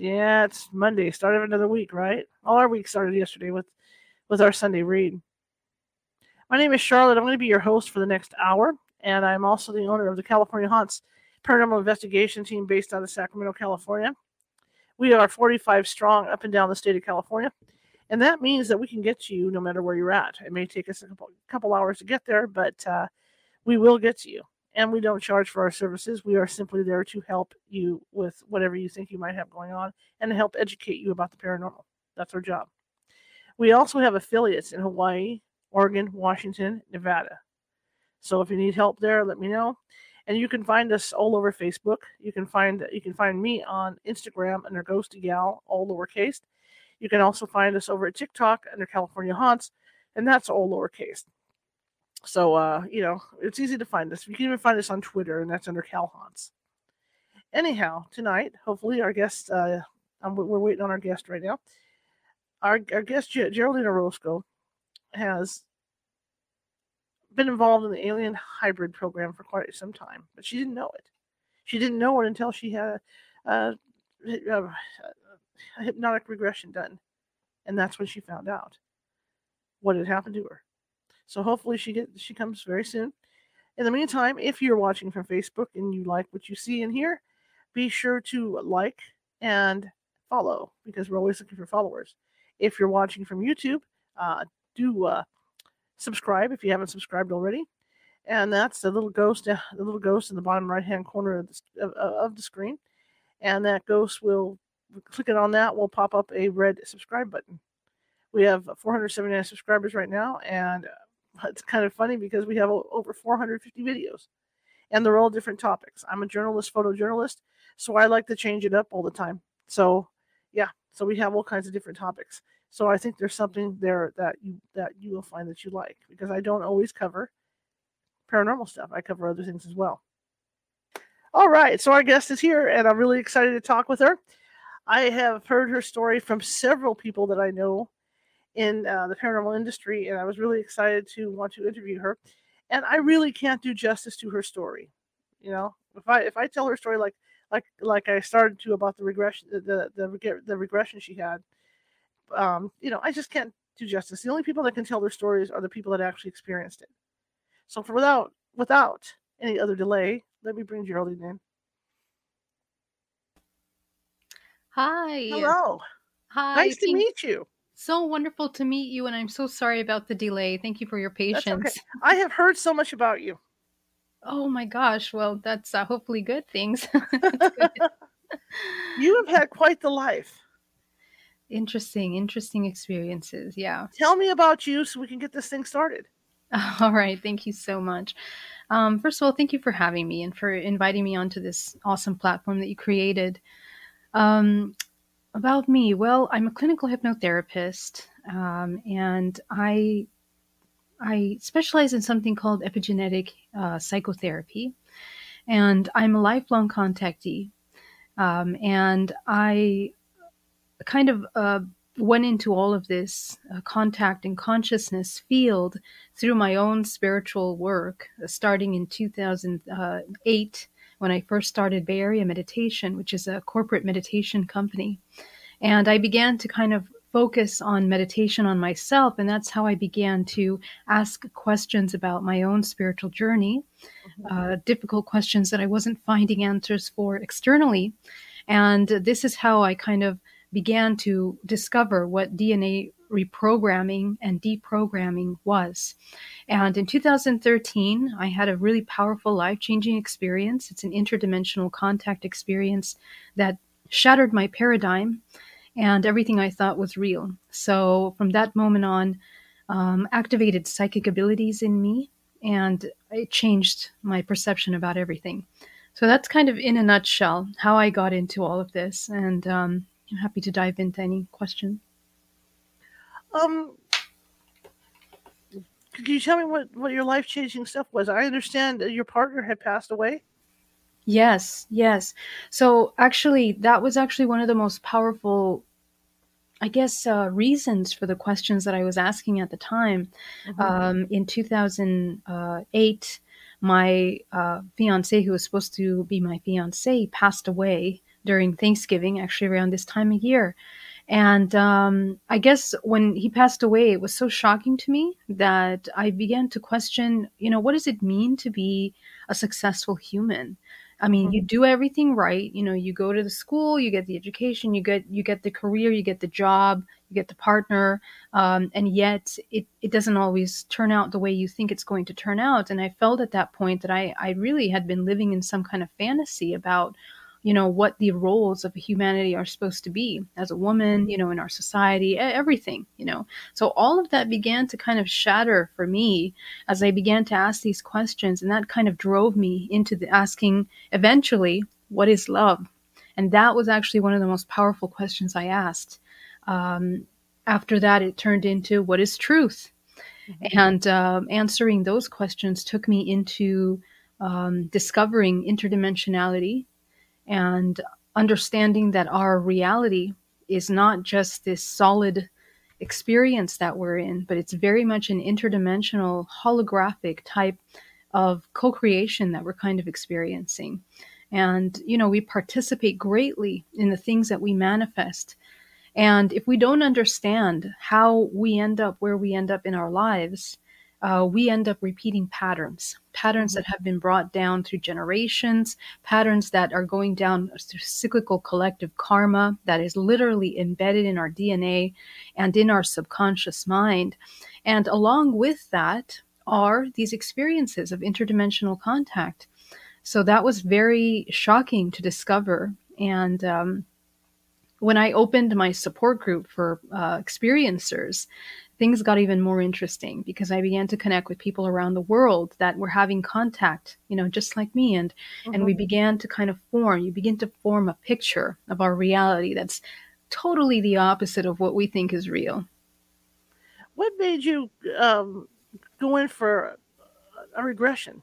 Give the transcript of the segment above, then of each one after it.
Yeah, it's Monday, start of another week, right? All our week started yesterday with with our Sunday read. My name is Charlotte. I'm going to be your host for the next hour, and I'm also the owner of the California Haunts Paranormal Investigation Team based out of Sacramento, California. We are 45 strong up and down the state of California, and that means that we can get to you no matter where you're at. It may take us a couple, couple hours to get there, but uh, we will get to you and we don't charge for our services. We are simply there to help you with whatever you think you might have going on and to help educate you about the paranormal. That's our job. We also have affiliates in Hawaii, Oregon, Washington, Nevada. So if you need help there, let me know. And you can find us all over Facebook. You can find you can find me on Instagram under Ghosty Gal, all lowercase. You can also find us over at TikTok under California Haunts, and that's all lowercase. So, uh, you know, it's easy to find us. You can even find us on Twitter, and that's under Cal Haunts. Anyhow, tonight, hopefully, our guest, uh, um, we're waiting on our guest right now. Our, our guest, Geraldine Orozco, has been involved in the alien hybrid program for quite some time, but she didn't know it. She didn't know it until she had a, a, a hypnotic regression done. And that's when she found out what had happened to her. So hopefully she get she comes very soon. In the meantime, if you're watching from Facebook and you like what you see in here, be sure to like and follow because we're always looking for followers. If you're watching from YouTube, uh, do uh, subscribe if you haven't subscribed already. And that's the little ghost, uh, the little ghost in the bottom right hand corner of the, of, of the screen. And that ghost will, clicking on that, will pop up a red subscribe button. We have 479 subscribers right now, and it's kind of funny because we have over 450 videos and they're all different topics. I'm a journalist, photojournalist, so I like to change it up all the time. So, yeah, so we have all kinds of different topics. So I think there's something there that you that you will find that you like because I don't always cover paranormal stuff. I cover other things as well. All right, so our guest is here and I'm really excited to talk with her. I have heard her story from several people that I know in uh, the paranormal industry, and I was really excited to want to interview her. And I really can't do justice to her story. You know, if I if I tell her story like like like I started to about the regression the the, the regression she had, um, you know, I just can't do justice. The only people that can tell their stories are the people that actually experienced it. So for without without any other delay, let me bring Geraldine in. Hi. Hello. Hi. Nice to meet you. So wonderful to meet you, and I'm so sorry about the delay. Thank you for your patience. Okay. I have heard so much about you. Oh my gosh. Well, that's uh, hopefully good things. good. you have had quite the life. Interesting, interesting experiences. Yeah. Tell me about you so we can get this thing started. All right. Thank you so much. Um, first of all, thank you for having me and for inviting me onto this awesome platform that you created. Um, about me, well, I'm a clinical hypnotherapist, um, and I I specialize in something called epigenetic uh, psychotherapy, and I'm a lifelong contactee, um, and I kind of uh, went into all of this uh, contact and consciousness field through my own spiritual work, uh, starting in 2008 when I first started Bay Area Meditation, which is a corporate meditation company. And I began to kind of focus on meditation on myself. And that's how I began to ask questions about my own spiritual journey, mm-hmm. uh, difficult questions that I wasn't finding answers for externally. And this is how I kind of began to discover what DNA reprogramming and deprogramming was. And in 2013, I had a really powerful life changing experience. It's an interdimensional contact experience that shattered my paradigm and everything I thought was real. So from that moment on, um, activated psychic abilities in me and it changed my perception about everything. So that's kind of in a nutshell how I got into all of this. And um, I'm happy to dive into any question. Um, could you tell me what what your life changing stuff was? I understand that your partner had passed away. Yes, yes. So actually, that was actually one of the most powerful, I guess, uh, reasons for the questions that I was asking at the time. Mhm. Um, in 2008, my uh, fiance, who was supposed to be my fiance, passed away during Thanksgiving, actually around this time of year. And um, I guess when he passed away, it was so shocking to me that I began to question, you know, what does it mean to be a successful human? I mean, you Mhm. do everything right. You know, you go to the school, you get the education, you get you get the career, you get the job, you get the partner, um, and yet it it doesn't always turn out the way you think it's going to turn out. And I felt at that point that I I really had been living in some kind of fantasy about you know what the roles of humanity are supposed to be as a woman you know in our society everything you know. So all of that began to kind of shatter for me as i began to ask these questions and that kind of drove me into the asking eventually what is love? And that was actually one of the most powerful questions i asked. Um, after that it turned into what is truth? Mhm. and um, answering those questions took me into um, discovering interdimensionality and understanding that our reality is not just this solid experience that we're in, but it's very much an interdimensional, holographic type of co creation that we're kind of experiencing. And, you know, we participate greatly in the things that we manifest. And if we don't understand how we end up where we end up in our lives, uh, we end up repeating patterns, patterns that have been brought down through generations, patterns that are going down through cyclical collective karma that is literally embedded in our DNA and in our subconscious mind. And along with that are these experiences of interdimensional contact. So that was very shocking to discover. And um, when I opened my support group for uh, experiencers, things got even more interesting because I began to connect with people around the world that were having contact, you know, just like me, and and we Mhm. began to kind of form. You begin to form a picture of our reality that's totally the opposite of what we think is real. What made you um, go in for a regression?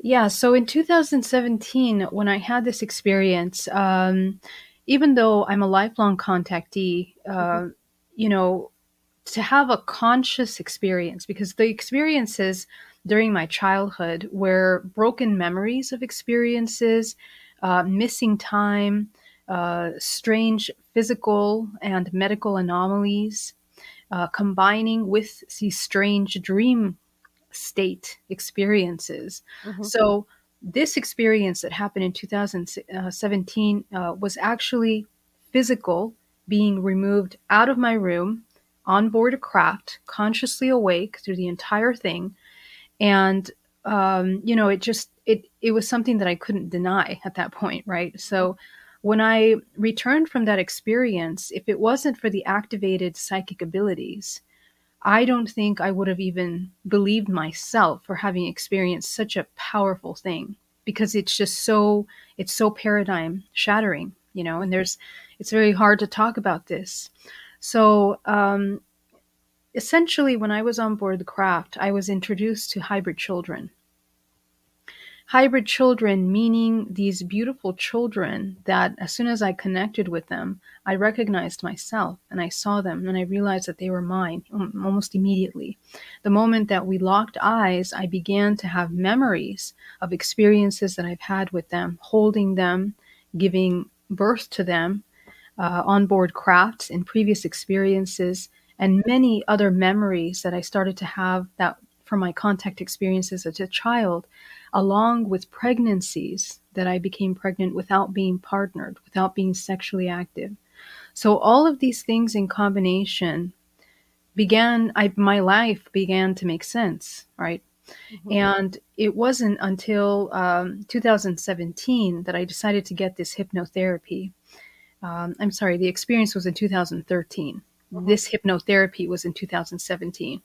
Yeah, so in 2017, when I had this experience, um, even though I'm a lifelong contactee, uh, you know, to have a conscious experience, because the experiences during my childhood were broken memories of experiences, uh, missing time, uh, strange physical and medical anomalies, uh, combining with these strange dream state experiences. Mhm. So, this experience that happened in 2017 uh, was actually physical, being removed out of my room on board a craft, consciously awake through the entire thing. And, um, you know, it just, it, it was something that I couldn't deny at that point, right? So, when I returned from that experience, if it wasn't for the activated psychic abilities, I don't think I would have even believed myself for having experienced such a powerful thing because it's just so it's so paradigm shattering, you know, and there's it's very hard to talk about this. So, um, essentially, when I was on board the craft, I was introduced to hybrid children. Hybrid children, meaning these beautiful children that as soon as I connected with them, I recognized myself and I saw them and I realized that they were mine um, almost immediately. The moment that we locked eyes, I began to have memories of experiences that I've had with them, holding them, giving birth to them, uh, on board crafts in previous experiences, and many other memories that I started to have that from my contact experiences as a child, along with pregnancies that I became pregnant without being partnered, without being sexually active. So all of these things in combination began I my life began to make sense, right? Mhm. And it wasn't until um, 2017 that I decided to get this hypnotherapy. Um, I'm sorry, the experience was in 2013. Mhm. This hypnotherapy was in 2017.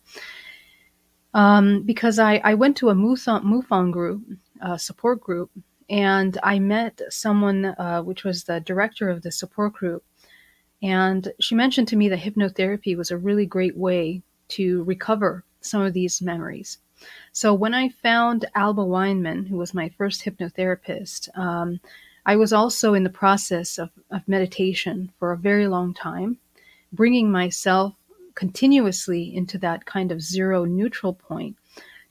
Um, because I, I went to a MUFON, MUFON group, uh, support group, and I met someone, uh, which was the director of the support group, and she mentioned to me that hypnotherapy was a really great way to recover some of these memories. So when I found Alba Weinman, who was my first hypnotherapist, um, I was also in the process of, of meditation for a very long time, bringing myself continuously into that kind of zero neutral point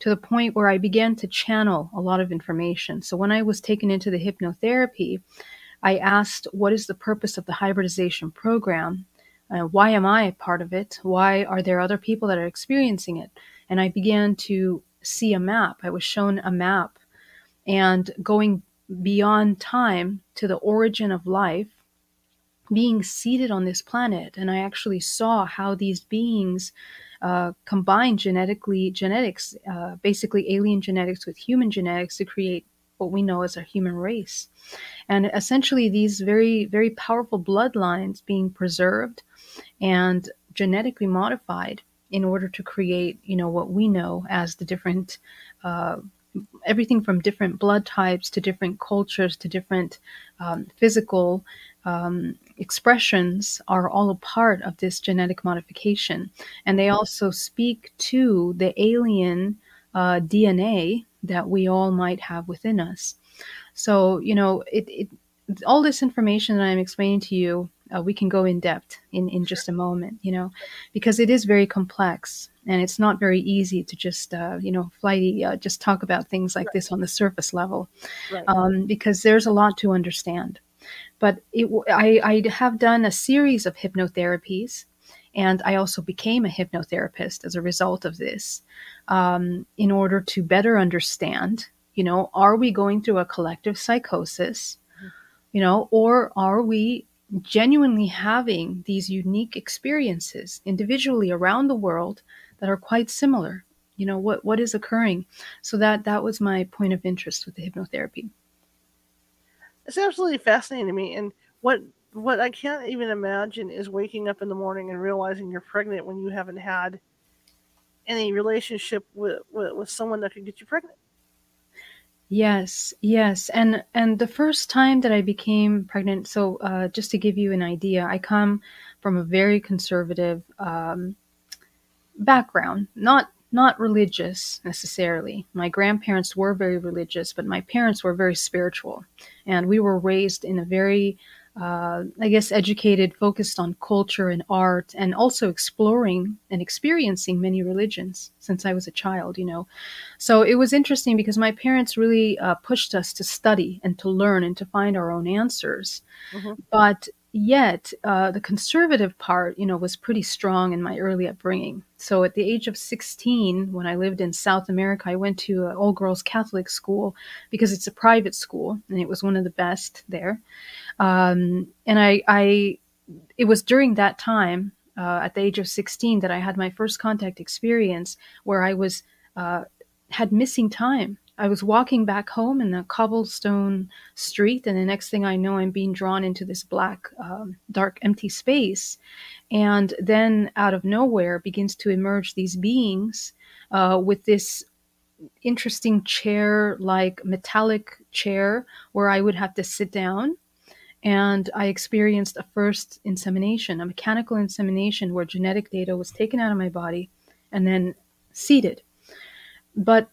to the point where I began to channel a lot of information. So when I was taken into the hypnotherapy, I asked, What is the purpose of the hybridization program? Uh, why am I part of it? Why are there other people that are experiencing it? And I began to see a map. I was shown a map and going beyond time to the origin of life, being seated on this planet. And I actually saw how these beings uh, combine genetically genetics, uh, basically alien genetics with human genetics to create what we know as a human race. And essentially, these very, very powerful bloodlines being preserved and genetically modified in order to create, you know, what we know as the different, uh, everything from different blood types to different cultures to different um, physical um, expressions are all a part of this genetic modification. And they also speak to the alien uh, DNA that we all might have within us. So, you know, it, it all this information that I'm explaining to you, uh, we can go in depth in, in just a moment, you know, because it is very complex and it's not very easy to just, uh, you know, flighty, uh, just talk about things like right. this on the surface level right. um, because there's a lot to understand. But it, I, I have done a series of hypnotherapies, and I also became a hypnotherapist as a result of this um, in order to better understand, you know, are we going through a collective psychosis, you know, or are we genuinely having these unique experiences individually around the world that are quite similar? You know, what, what is occurring? So that, that was my point of interest with the hypnotherapy it's absolutely fascinating to me. And what what I can't even imagine is waking up in the morning and realizing you're pregnant when you haven't had any relationship with, with, with someone that could get you pregnant. Yes, yes, and and the first time that I became pregnant. So, uh, just to give you an idea, I come from a very conservative um, background, not not religious necessarily. My grandparents were very religious, but my parents were very spiritual. And we were raised in a very, uh, I guess, educated, focused on culture and art, and also exploring and experiencing many religions since I was a child, you know. So it was interesting because my parents really uh, pushed us to study and to learn and to find our own answers. Mm-hmm. But yet uh, the conservative part you know was pretty strong in my early upbringing. So at the age of 16 when i lived in south america i went to an all girls catholic school because it's a private school and it was one of the best there. Um, and I, I it was during that time uh, at the age of 16 that i had my first contact experience where i was uh, had missing time I was walking back home in a cobblestone street, and the next thing I know, I'm being drawn into this black, um, dark, empty space. And then out of nowhere begins to emerge these beings uh, with this interesting chair like metallic chair where I would have to sit down. And I experienced a first insemination, a mechanical insemination where genetic data was taken out of my body and then seeded. But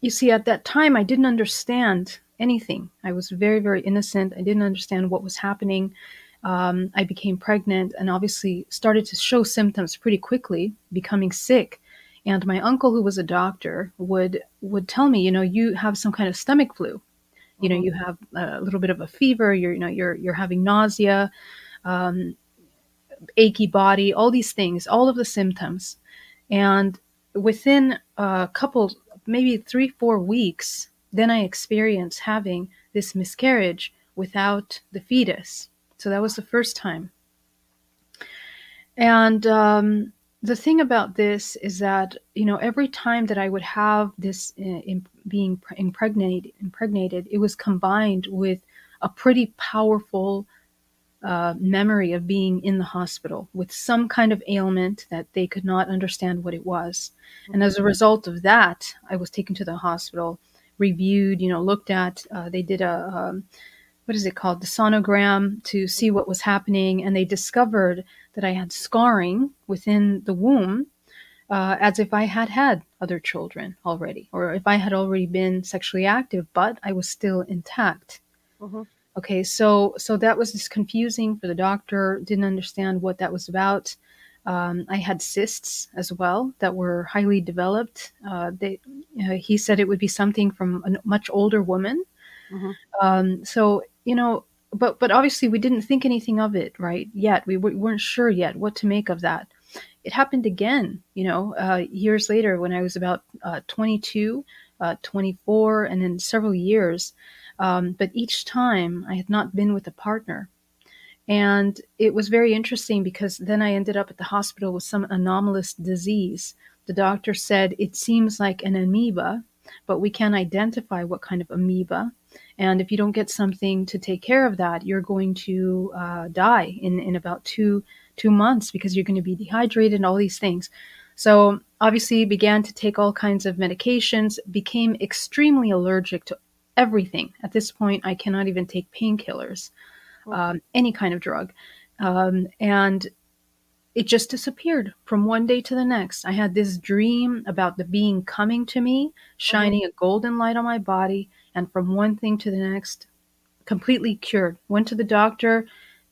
you see, at that time, I didn't understand anything. I was very, very innocent. I didn't understand what was happening. Um, I became pregnant and obviously started to show symptoms pretty quickly, becoming sick. And my uncle, who was a doctor, would would tell me, you know, you have some kind of stomach flu. You know, you have a little bit of a fever. You're, you know, you're you're having nausea, um, achy body, all these things, all of the symptoms. And within a couple maybe three, four weeks, then I experienced having this miscarriage without the fetus. So that was the first time. And um, the thing about this is that you know every time that I would have this uh, in, being impregnated, impregnated, it was combined with a pretty powerful uh, memory of being in the hospital with some kind of ailment that they could not understand what it was. And as a result of that, I was taken to the hospital reviewed, you know, looked at. Uh, they did a um, what is it called, the sonogram to see what was happening, and they discovered that I had scarring within the womb, uh, as if I had had other children already, or if I had already been sexually active, but I was still intact. Mm-hmm. Okay, so so that was just confusing for the doctor. Didn't understand what that was about. Um, I had cysts as well that were highly developed. Uh, they, uh, he said it would be something from a much older woman. Mhm. Um, so you know, but but obviously we didn't think anything of it right yet. We w- weren't sure yet what to make of that. It happened again, you know, uh, years later when I was about uh, 22, uh, 24, and then several years. Um, but each time I had not been with a partner. And it was very interesting because then I ended up at the hospital with some anomalous disease. The doctor said it seems like an amoeba, but we can't identify what kind of amoeba. And if you don't get something to take care of that, you're going to uh, die in, in about two two months because you're going to be dehydrated and all these things. So obviously began to take all kinds of medications, became extremely allergic to everything. At this point, I cannot even take painkillers, um, any kind of drug. Um, and it just disappeared from one day to the next. I had this dream about the being coming to me, shining a golden light on my body, and from one thing to the next, completely cured. Went to the doctor,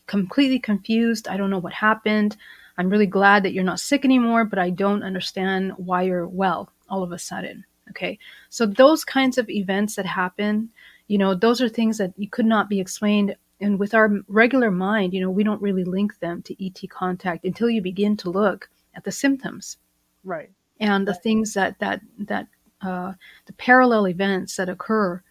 completely confused. I don't know what happened. I'm really glad that you're not sick anymore, but I don't understand why you're well all of a sudden. Okay. So those kinds of events that happen, you know, those are things that you could not be explained. And with our regular mind, you know, we don't really link them to ET contact until you begin to look at the symptoms Right. and the things that that that uh, the parallel events that occur.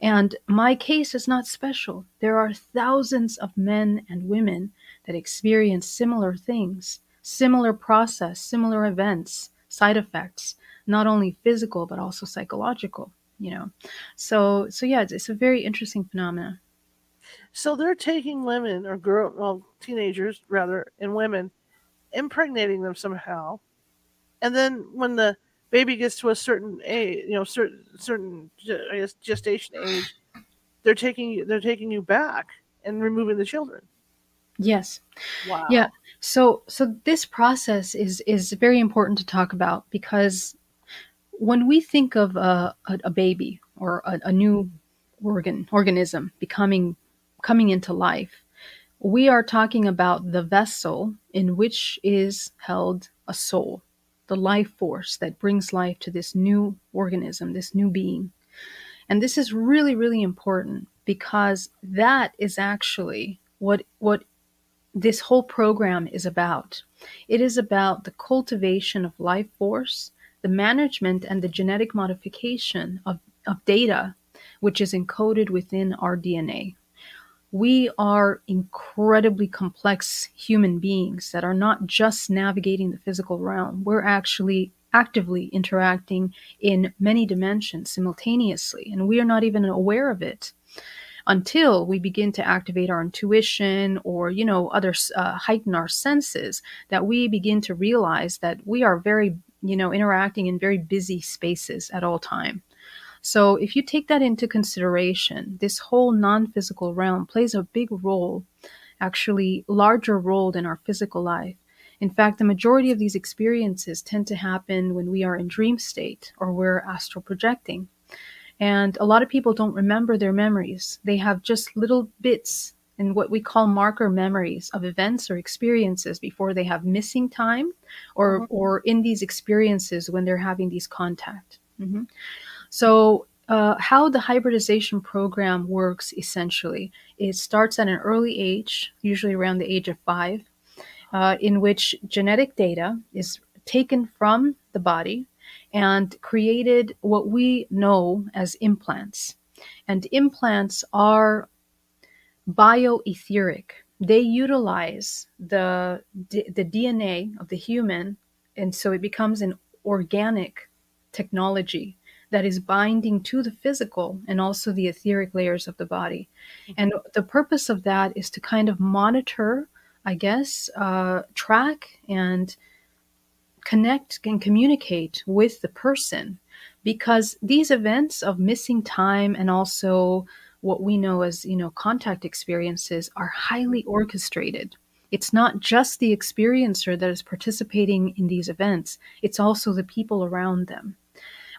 And my case is not special. There are thousands of men and women that experience similar things, similar process, similar events, side effects, not only physical but also psychological. You know, so so yeah, it's, it's a very interesting phenomenon. So they're taking women or girl, well, teenagers rather, and women, impregnating them somehow, and then when the baby gets to a certain age, you know, certain certain I guess gestation age, they're taking you they're taking you back and removing the children. Yes. Wow. Yeah. So so this process is is very important to talk about because when we think of a, a, a baby or a, a new mm-hmm. organ organism becoming coming into life, we are talking about the vessel in which is held a soul, the life force that brings life to this new organism, this new being. And this is really, really important because that is actually what what this whole program is about. It is about the cultivation of life force, the management and the genetic modification of, of data, which is encoded within our DNA. We are incredibly complex human beings that are not just navigating the physical realm. We're actually actively interacting in many dimensions simultaneously, and we are not even aware of it until we begin to activate our intuition or you know other uh, heighten our senses that we begin to realize that we are very you know interacting in very busy spaces at all time. So if you take that into consideration this whole non-physical realm plays a big role actually larger role than our physical life. In fact the majority of these experiences tend to happen when we are in dream state or we're astral projecting and a lot of people don't remember their memories. They have just little bits and what we call marker memories of events or experiences before they have missing time or Mhm. or in these experiences when they're having these contact. Mhm. So uh, how the hybridization program works essentially, it starts at an early age, usually around the age of five, uh, in which genetic data is taken from the body and created what we know as implants. And implants are bioetheric. They utilize the, D- the DNA of the human, and so it becomes an organic technology that is binding to the physical and also the etheric layers of the body. And the purpose of that is to kind of monitor, I guess, uh, track and connect and communicate with the person because these events of missing time and also what we know as you know contact experiences are highly orchestrated. It's not just the experiencer that is participating in these events it's also the people around them.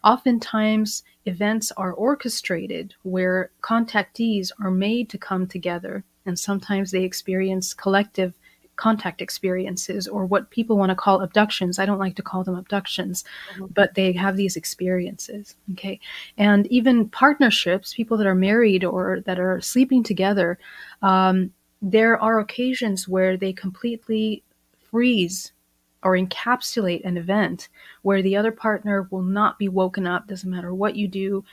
Oftentimes events are orchestrated where contactees are made to come together and sometimes they experience collective contact experiences or what people want to call abductions. I don't like to call them abductions, mm-hmm. but they have these experiences. Okay. And even partnerships, people that are married or that are sleeping together, um, there are occasions where they completely freeze or encapsulate an event where the other partner will not be woken up, doesn't matter what you do.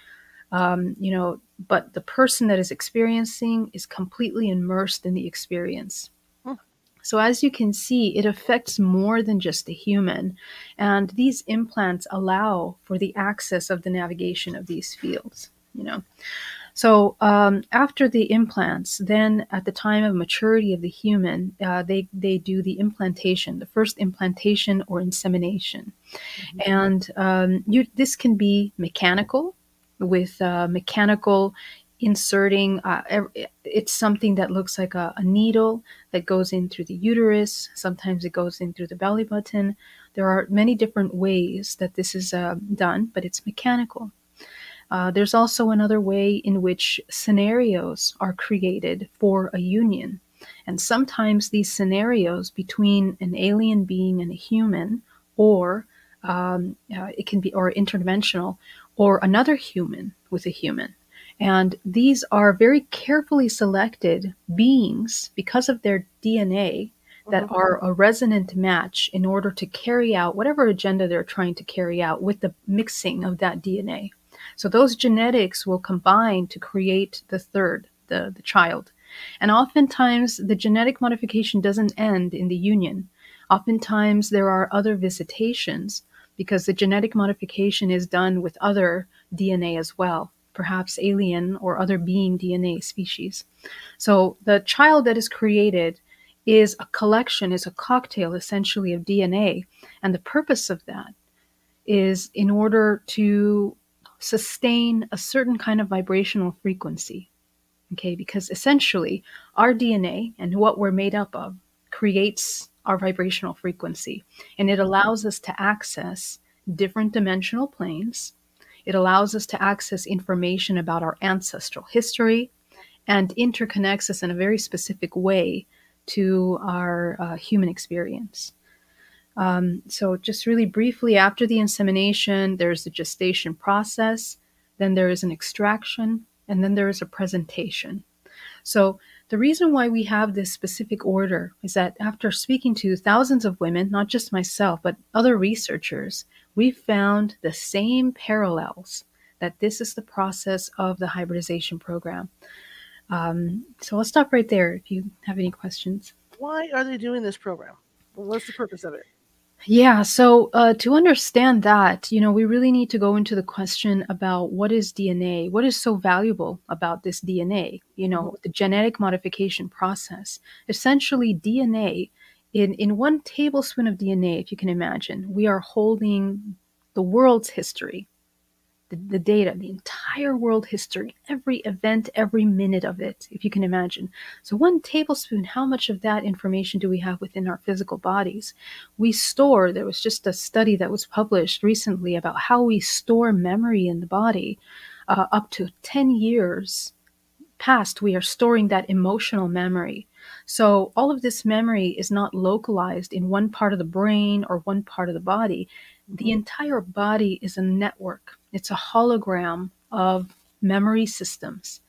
Um, you know, but the person that is experiencing is completely immersed in the experience. So, as you can see, it affects more than just the human. And these implants allow for the access of the navigation of these fields, you know. So, um, after the implants, then at the time of maturity of the human, uh, they, they do the implantation, the first implantation or insemination. Mm-hmm. And um, you, this can be mechanical with uh, mechanical inserting uh, it's something that looks like a, a, needle that goes in through the uterus. Sometimes it goes in through the belly button. There are many different ways that this is uh, done but it's mechanical. Uh, there's also another way in which scenarios are created for a union. And sometimes these scenarios between an alien being and a human or um, uh, it can be or interdimensional or another human with a human and these are very carefully selected beings because of their DNA that mm-hmm. are a resonant match in order to carry out whatever agenda they're trying to carry out with the mixing of that DNA. So those genetics will combine to create the third, the, the child. And oftentimes the genetic modification doesn't end in the union. Oftentimes there are other visitations because the genetic modification is done with other DNA as well perhaps alien or other being DNA species. So the child that is created is a collection, is a cocktail essentially of DNA. And the purpose of that is in order to sustain a certain kind of vibrational frequency. Okay, because essentially our DNA and what we're made up of creates our vibrational frequency and it allows us to access different dimensional planes it allows us to access information about our ancestral history and interconnects us in a very specific way to our uh, human experience. Um, so, just really briefly, after the insemination, there's the gestation process, then there is an extraction, and then there is a presentation. So, the reason why we have this specific order is that after speaking to thousands of women, not just myself, but other researchers, we found the same parallels that this is the process of the hybridization program. Um, so I'll stop right there if you have any questions. Why are they doing this program? What's the purpose of it? Yeah, so uh, to understand that, you know, we really need to go into the question about what is DNA? What is so valuable about this DNA? You know, mm-hmm. the genetic modification process. Essentially, DNA in, in one tablespoon of DNA, if you can imagine, we are holding the world's history, the, the data, the entire world history, every event, every minute of it, if you can imagine. So, one tablespoon, how much of that information do we have within our physical bodies? We store, there was just a study that was published recently about how we store memory in the body uh, up to 10 years past, we are storing that emotional memory. So all of this memory is not localized in one part of the brain or one part of the body. The entire body is a network, it's a hologram of memory systems.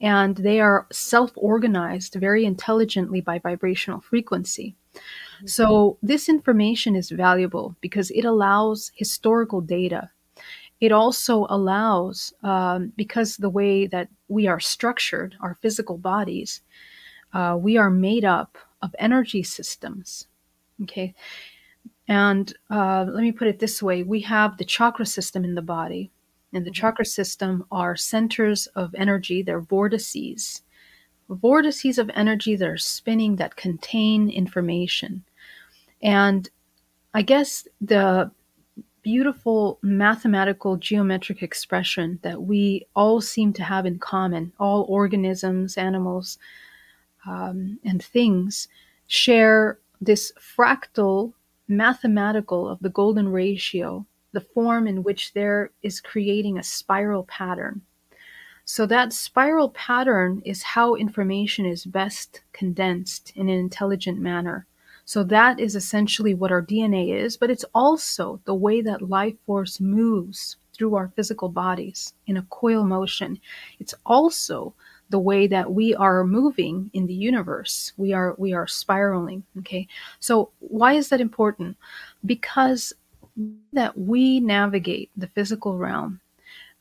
And they are self organized very intelligently by vibrational frequency. Mm-hmm. So, this information is valuable because it allows historical data. It also allows, um, because the way that we are structured, our physical bodies, uh, we are made up of energy systems. Okay. And uh, let me put it this way we have the chakra system in the body. And the mm-hmm. chakra system are centers of energy, they're vortices. Vortices of energy that are spinning that contain information. And I guess the beautiful mathematical geometric expression that we all seem to have in common. All organisms, animals, um, and things share this fractal mathematical of the golden ratio, the form in which there is creating a spiral pattern. So that spiral pattern is how information is best condensed in an intelligent manner. So that is essentially what our DNA is, but it's also the way that life force moves through our physical bodies in a coil motion. It's also the way that we are moving in the universe. We are we are spiraling. Okay. So why is that important? Because that we navigate the physical realm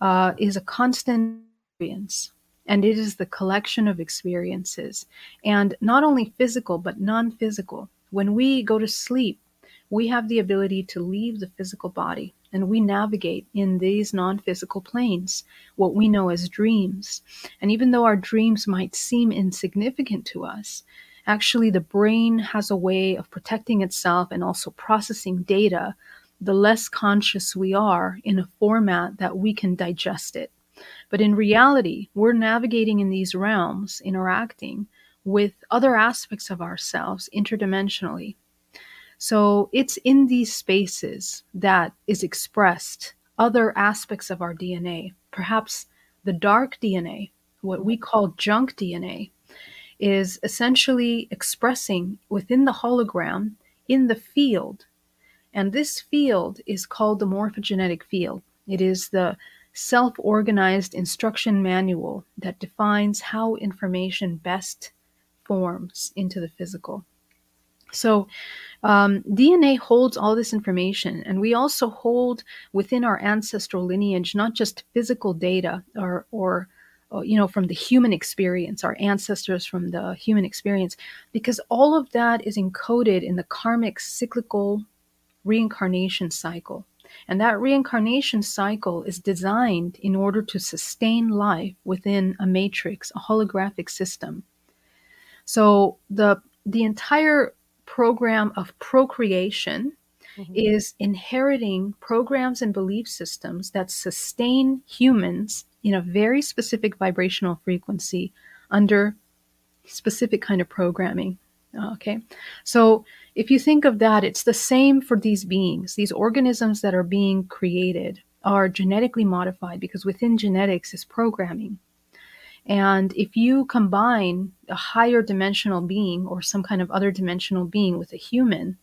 uh, is a constant experience and it is the collection of experiences and not only physical but non-physical when we go to sleep, we have the ability to leave the physical body and we navigate in these non physical planes, what we know as dreams. And even though our dreams might seem insignificant to us, actually the brain has a way of protecting itself and also processing data the less conscious we are in a format that we can digest it. But in reality, we're navigating in these realms, interacting with other aspects of ourselves interdimensionally. So it's in these spaces that is expressed other aspects of our DNA. Perhaps the dark DNA, what we call junk DNA, is essentially expressing within the hologram in the field. And this field is called the morphogenetic field. It is the self organized instruction manual that defines how information best forms into the physical. So, um, DNA holds all this information, and we also hold within our ancestral lineage not just physical data or, or, or, you know, from the human experience, our ancestors from the human experience, because all of that is encoded in the karmic cyclical reincarnation cycle. And that reincarnation cycle is designed in order to sustain life within a matrix, a holographic system. So the the entire program of procreation mm-hmm. is inheriting programs and belief systems that sustain humans in a very specific vibrational frequency under specific kind of programming. Okay. So if you think of that, it's the same for these beings. These organisms that are being created are genetically modified because within genetics is programming. And if you combine a higher dimensional being or some kind of other dimensional being with a human,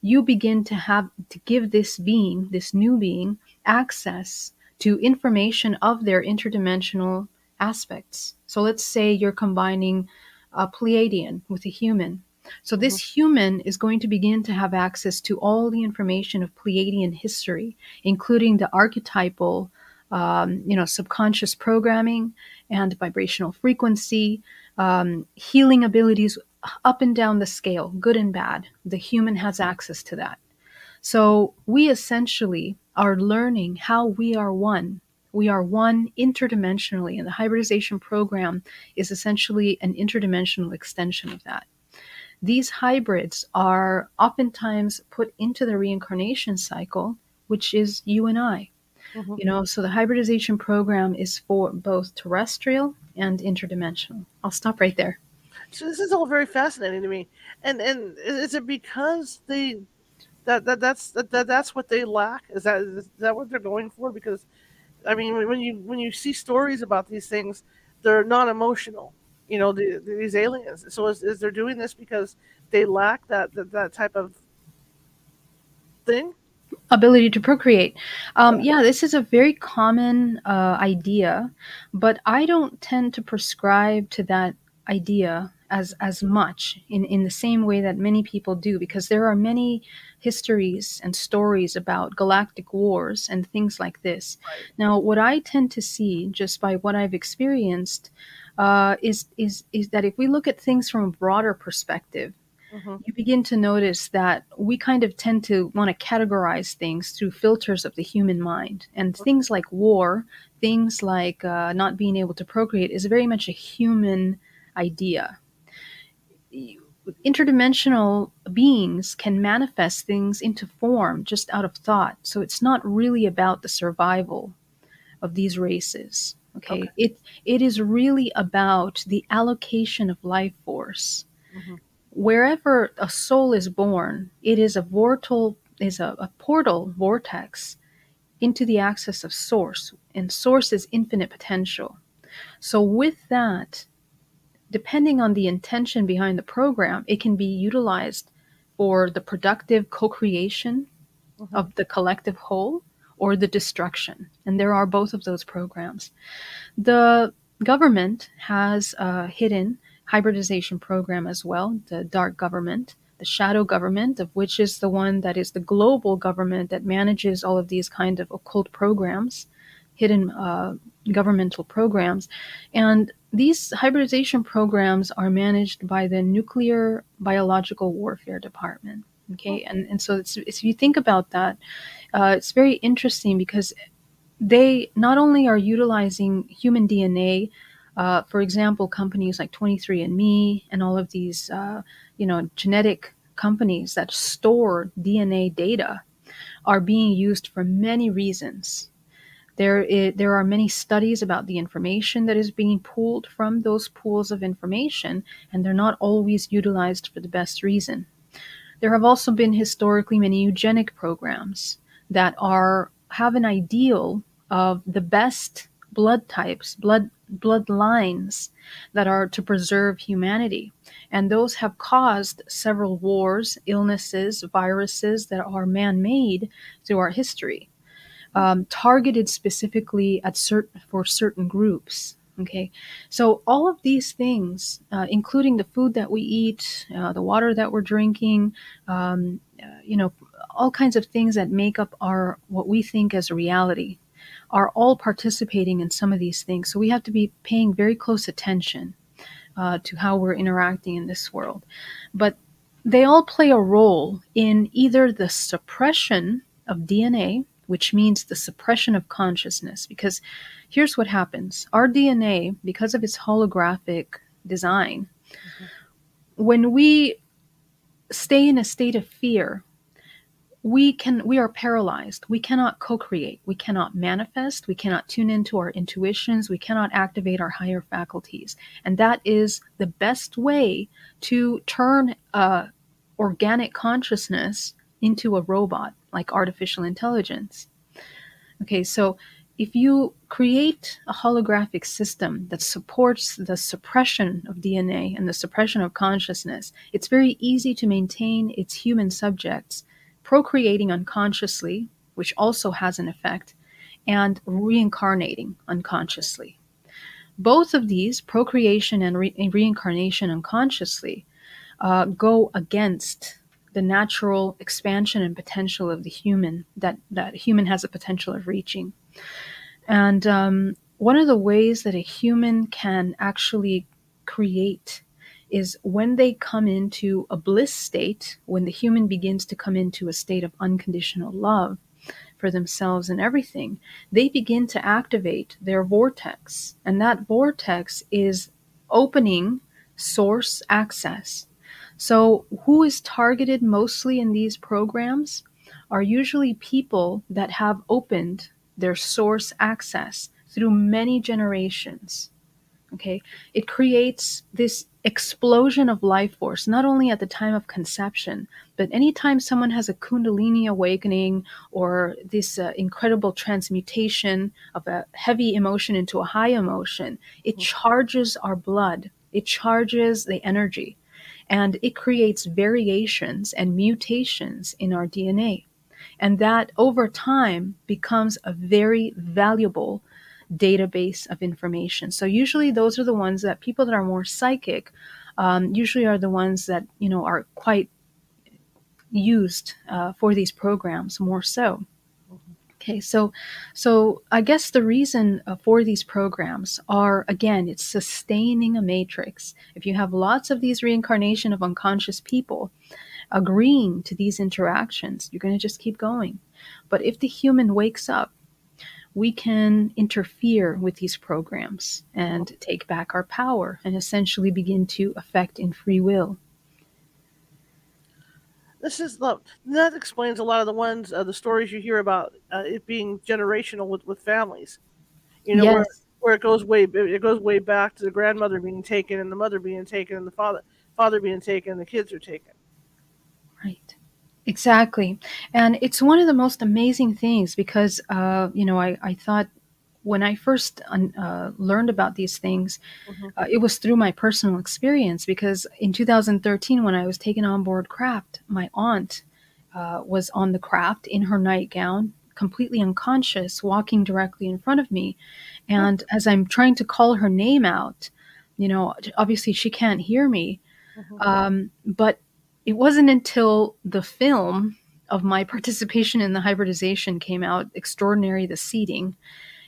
you begin to have to give this being, this new being, access to information of their interdimensional aspects. So let's say you're combining a Pleiadian with a human. So this mm-hmm. human is going to begin to have access to all the information of Pleiadian history, including the archetypal um, you know, subconscious programming and vibrational frequency, um, healing abilities up and down the scale, good and bad. The human has access to that. So we essentially are learning how we are one. We are one interdimensionally, and the hybridization program is essentially an interdimensional extension of that. These hybrids are oftentimes put into the reincarnation cycle, which is you and I. Mm-hmm. You know, so the hybridization program is for both terrestrial and interdimensional. I'll stop right there. So this is all very fascinating to me. And and is it because they that, that that's that, that that's what they lack? Is that is that what they're going for? Because I mean, when you when you see stories about these things, they're not emotional. You know, the, the, these aliens. So is, is they're doing this because they lack that that, that type of thing? Ability to procreate. Um, yeah, this is a very common uh, idea, but I don't tend to prescribe to that idea as as much in in the same way that many people do because there are many histories and stories about galactic wars and things like this right. now what i tend to see just by what i've experienced uh, is is is that if we look at things from a broader perspective mm-hmm. you begin to notice that we kind of tend to want to categorize things through filters of the human mind. And mm-hmm. things like war, things like uh, not being able to procreate, is very much a human idea. interdimensional beings can manifest things into form just out of thought. So it's not really about the survival of these races. Okay. Okay. It it is really about the allocation of life force. Mhm. Wherever a soul is born, it is a vortal is a, a portal vortex into the axis of source. And source is infinite potential. So with that, depending on the intention behind the program, it can be utilized for the productive co-creation Mhm. of the collective whole or the destruction. And there are both of those programs. The government has a hidden hybridization program as well, the dark government, the shadow government, of which is the one that is the global government that manages all of these kind of occult programs, hidden uh, governmental programs. And these hybridization programs are managed by the Nuclear Biological Warfare Department. Okay, and, and so it's, if you think about that, uh, it's very interesting because they not only are utilizing human DNA, uh, for example, companies like 23andMe and all of these, uh, you know, genetic companies that store DNA data are being used for many reasons. There, there are many studies about the information that is being pulled from those pools of information, and they're not always utilized for the best reason. There have also been historically many eugenic programs that are have an ideal of the best blood types, blood bloodlines that are to preserve humanity. And those have caused several wars, illnesses, viruses that are man-made through our history, um, targeted specifically at certain for certain groups. Okay, so all of these things, uh, including the food that we eat, uh, the water that we're drinking, um, uh, you know, all kinds of things that make up our what we think as reality, are all participating in some of these things. So we have to be paying very close attention uh, to how we're interacting in this world. But they all play a role in either the suppression of DNA, which means the suppression of consciousness. Because here's what happens our DNA, because of its holographic design, when we stay in a state of fear, we can we are paralyzed. We cannot co-create. We cannot manifest. We cannot tune into our intuitions. We cannot activate our higher faculties. And that is the best way to turn uh, organic consciousness into a robot like artificial intelligence. Okay so if you create a holographic system that supports the suppression of DNA and the suppression of consciousness, it's very easy to maintain its human subjects procreating unconsciously, which also has an effect, and reincarnating unconsciously. Both of these, procreation and re- reincarnation unconsciously, uh, go against the natural expansion and potential of the human that that human has a potential of reaching. And um, one of the ways that a human can actually create is when they come into a bliss state, when the human begins to come into a state of unconditional love for themselves and everything, they begin to activate their vortex. And that vortex is opening source access. So, who is targeted mostly in these programs are usually people that have opened their source access through many generations. Okay, it creates this explosion of life force, not only at the time of conception, but anytime someone has a Kundalini awakening or this uh, incredible transmutation of a heavy emotion into a high emotion, it charges our blood, it charges the energy, and it creates variations and mutations in our DNA. And that over time becomes a very valuable database of information. So usually those are the ones that people that are more psychic um, usually are the ones that you know are quite used uh, for these programs more so. Okay, so so I guess the reason uh, for these programs are again it's sustaining a matrix. If you have lots of these reincarnation of unconscious people agreeing to these interactions, you're going to just keep going. But if the human wakes up we can interfere with these programs and take back our power and essentially begin to affect in free will. this is. That explains a lot of the ones, uh, the stories you hear about uh, it being generational with, with families. You know, yes. where, where it goes way it goes way back to the grandmother being taken and the mother being taken and the father father being taken and the kids are taken. Right. Exactly. And it's one of the most amazing things because, uh, you know, I, I thought when I first uh, learned about these things, mm-hmm. uh, it was through my personal experience because in 2013, when I was taken on board craft, my aunt uh, was on the craft in her nightgown, completely unconscious, walking directly in front of me. And mm-hmm. as I'm trying to call her name out, you know, obviously she can't hear me. Mm-hmm. Um, but it wasn't until the film of my participation in the hybridization came out, Extraordinary the Seeding.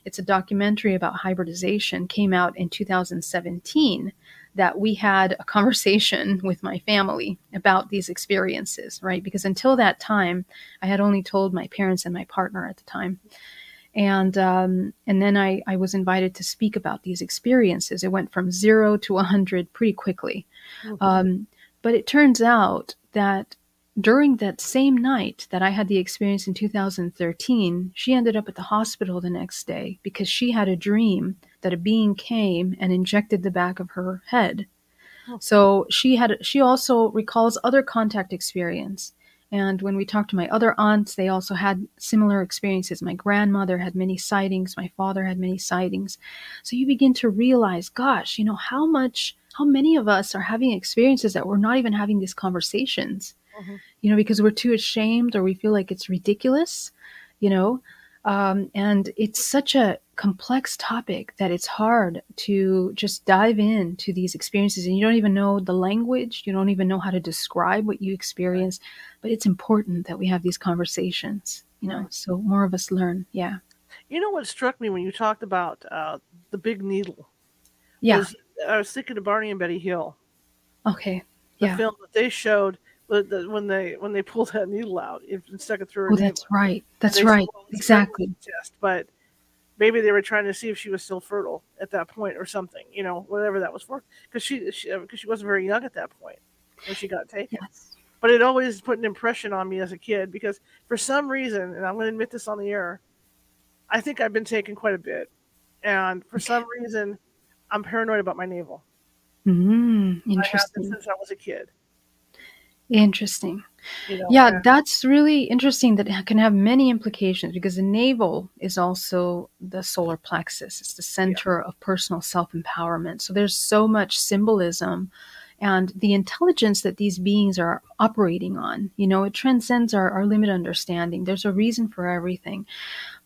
It's a documentary about hybridization, came out in 2017, that we had a conversation with my family about these experiences, right? Because until that time, I had only told my parents and my partner at the time. And um, and then I, I was invited to speak about these experiences. It went from zero to 100 pretty quickly. Mm-hmm. Um, but it turns out that during that same night that I had the experience in 2013, she ended up at the hospital the next day because she had a dream that a being came and injected the back of her head. Oh. So she had she also recalls other contact experience. And when we talked to my other aunts, they also had similar experiences. My grandmother had many sightings, my father had many sightings. So you begin to realize, gosh, you know, how much how many of us are having experiences that we're not even having these conversations? Mm-hmm. you know because we're too ashamed or we feel like it's ridiculous you know? Um, and it's such a complex topic that it's hard to just dive into these experiences. And you don't even know the language. You don't even know how to describe what you experience. But it's important that we have these conversations you know so more of us learn. Yeah. You know what struck me when you talked about uh, the big needle yeah I was thinking of Barney and Betty Hill. Okay. The yeah. film that they showed when they when they pulled that needle out and stuck it through her. Oh, that's right. That's right. Exactly. Test, but maybe they were trying to see if she was still fertile at that point or something. You know, whatever that was for, because she because she, uh, she, wasn't very young at that point when she got taken. Yes. But it always put an impression on me as a kid because for some reason, and I'm going to admit this on the air, I think I've been taken quite a bit, and for some reason I'm paranoid about my navel. Mm, interesting. since I was a kid. Interesting. You know, yeah, that's really interesting. That can have many implications because the navel is also the solar plexus. It's the center yeah. of personal self empowerment. So there's so much symbolism and the intelligence that these beings are operating on you know it transcends our, our limited understanding there's a reason for everything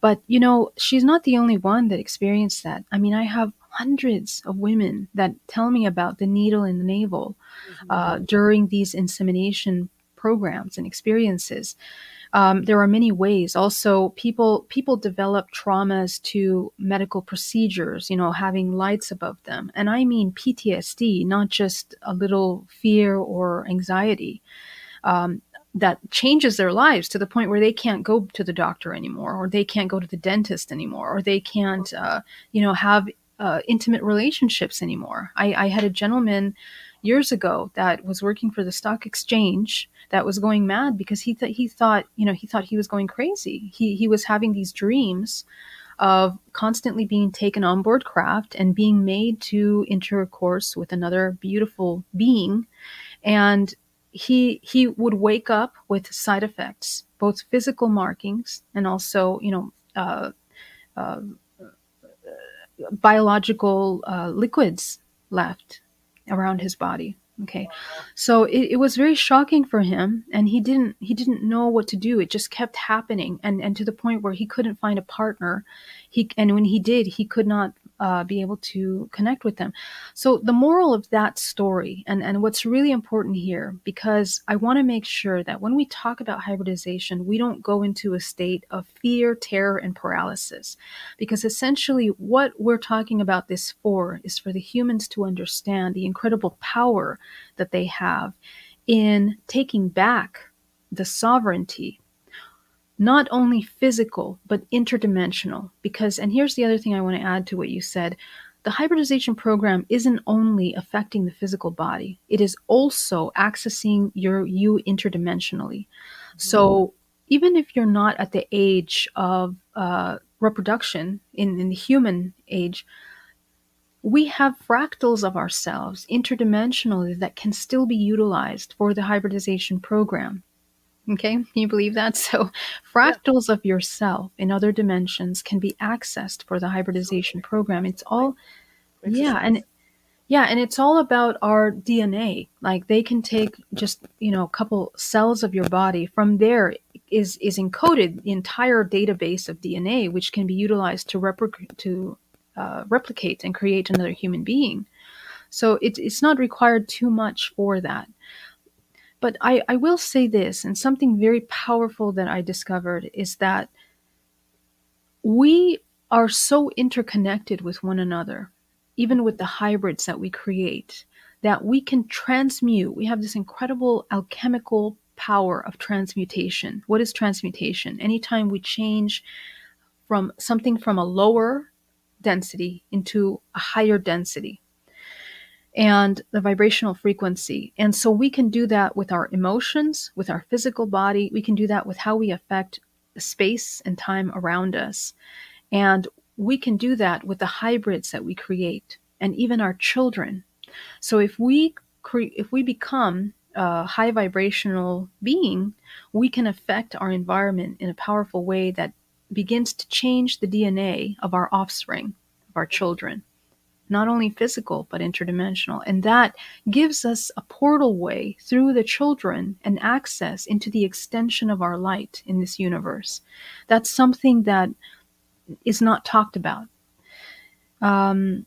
but you know she's not the only one that experienced that i mean i have hundreds of women that tell me about the needle in the navel mm-hmm. uh, during these insemination programs and experiences. Um, there are many ways. Also, people people develop traumas to medical procedures. You know, having lights above them, and I mean PTSD, not just a little fear or anxiety. Um, that changes their lives to the point where they can't go to the doctor anymore or they can't go to the dentist anymore or they can't uh, you know have uh, intimate relationships anymore. I, I had a gentleman years ago that was working for the stock exchange that was going mad because he thought he thought you know he thought he was going crazy. He he was having these dreams of constantly being taken on board craft and being made to intercourse with another beautiful being and he he would wake up with side effects both physical markings and also you know uh, uh, biological uh, liquids left around his body. Okay, so it, it, was very shocking for him, and he didn't he didn't know what to do. It just kept happening, and and to the point where he couldn't find a partner. He and when he did, he could not uh, be able to connect with them. So the moral of that story, and, and what's really important here, because I want to make sure that when we talk about hybridization, we don't go into a state of fear, terror, and paralysis. Because essentially, what we're talking about this for is for the humans to understand the incredible power that they have in taking back the sovereignty not only physical, but interdimensional. Because, and here's the other thing I want to add to what you said the hybridization program isn't only affecting the physical body, it is also accessing your you interdimensionally. So even if you're not at the age of uh, reproduction in, in the human age, we have fractals of ourselves interdimensionally that can still be utilized for the hybridization program. Okay, can you believe that? So, fractals of yourself in other dimensions can be accessed for the hybridization program. It's all, yeah, sense. and yeah, and it's all about our DNA. Like they can take just you know a couple cells of your body. From there is is encoded the entire database of DNA, which can be utilized to replicate to uh, replicate and create another human being. So it, it's not required too much for that. But I, I will say this, and something very powerful that I discovered is that we are so interconnected with one another, even with the hybrids that we create, that we can transmute. We have this incredible alchemical power of transmutation. What is transmutation? Anytime we change from something from a lower density into a higher density and the vibrational frequency. And so we can do that with our emotions, with our physical body. We can do that with how we affect the space and time around us. And we can do that with the hybrids that we create and even our children. So if we cre- if we become a high vibrational being, we can affect our environment in a powerful way that begins to change the DNA of our offspring, of our children not only physical but interdimensional. And that gives us a portal way through the children and access into the extension of our light in this universe. That's something that is not talked about. Um,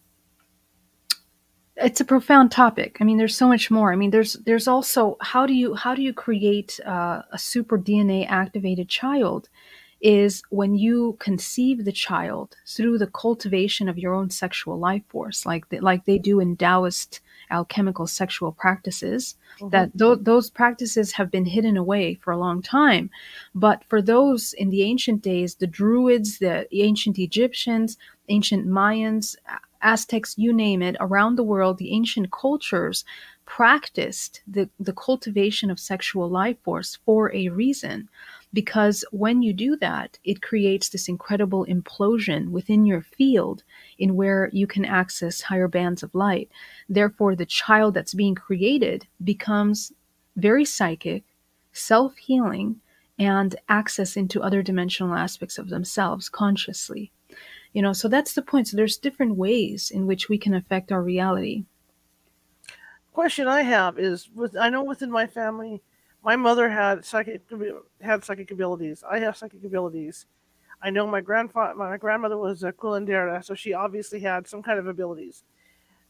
it's a profound topic. I mean, there's so much more. I mean, there's there's also how do you how do you create uh, a super DNA activated child? Is when you conceive the child through the cultivation of your own sexual life force, like they, like they do in Taoist alchemical sexual practices. Mhm. That th- those practices have been hidden away for a long time, but for those in the ancient days, the Druids, the ancient Egyptians, ancient Mayans, Aztecs, you name it, around the world, the ancient cultures practiced the, the cultivation of sexual life force for a reason because when you do that, it creates this incredible implosion within your field in where you can access higher bands of light. Therefore, the child that's being created becomes very psychic, self healing, and access into other dimensional aspects of themselves consciously. You know, so that's the point. So there's different ways in which we can affect our reality. Question I have is with I know within my family, my mother had psychic had psychic abilities. I have psychic abilities. I know my grandfather, my grandmother was a curandera, so she obviously had some kind of abilities.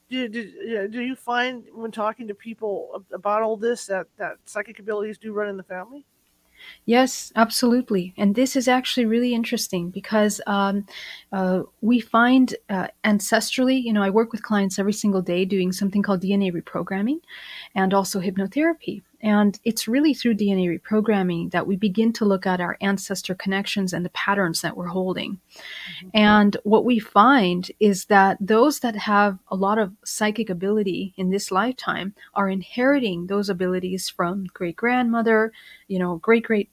Do, do, do you find when talking to people about all this that, that psychic abilities do run in the family? Yes, absolutely. And this is actually really interesting because um, uh, we find uh, ancestrally, you know, I work with clients every single day doing something called DNA reprogramming and also hypnotherapy. And it's really through DNA reprogramming that we begin to look at our ancestor connections and the patterns that we're holding. Mm-hmm. And what we find is that those that have a lot of psychic ability in this lifetime are inheriting those abilities from great grandmother, you know, great great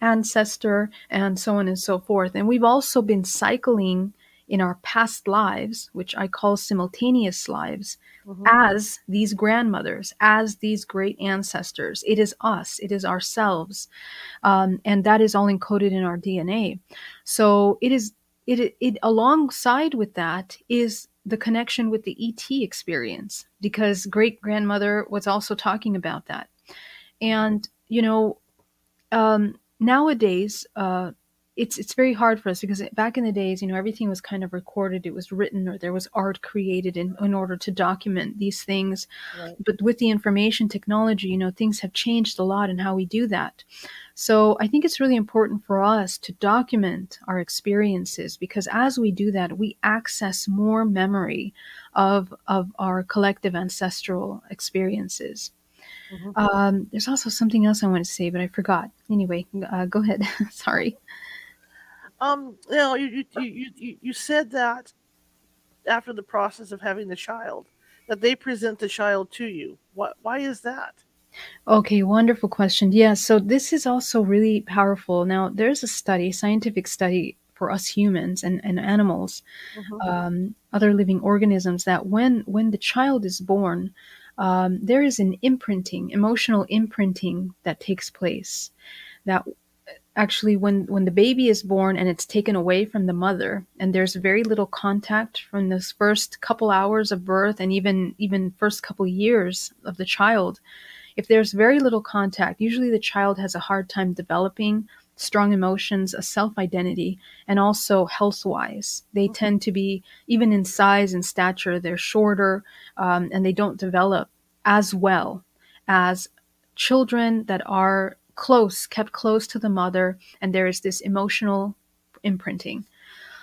ancestor, and so on and so forth. And we've also been cycling in our past lives, which I call simultaneous lives, Mhm. as these grandmothers, as these great ancestors. It is us, it is ourselves. Um, and that is all encoded in our DNA. So it is, it, it, alongside with that is the connection with the ET experience, because great grandmother was also talking about that. And, you know, um, nowadays, uh, it's it's very hard for us because back in the days, you know, everything was kind of recorded, it was written, or there was art created in, in order to document these things. Right. But with the information technology, you know, things have changed a lot in how we do that. So I think it's really important for us to document our experiences because as we do that, we access more memory of of our collective ancestral experiences. Mhm. Um, there's also something else I want to say, but I forgot. Anyway, uh, go ahead. Sorry. Um, you know, you, you, you, you, said that after the process of having the child that they present the child to you. What? Why is that? Okay, wonderful question. Yeah, so this is also really powerful. Now, there's a study, scientific study for us humans and, and animals, hmm um, other living organisms, that when when the child is born, um, there is an imprinting, emotional imprinting that takes place. That actually, when when the baby is born and it's taken away from the mother, and there's very little contact from those first couple hours of birth, and even even first couple years of the child, if there's very little contact, usually the child has a hard time developing strong emotions, a self identity, and also health wise. They tend to be, even in size and stature, they're shorter um, and they don't develop as well as children that are close, kept close to the mother, and there is this emotional imprinting.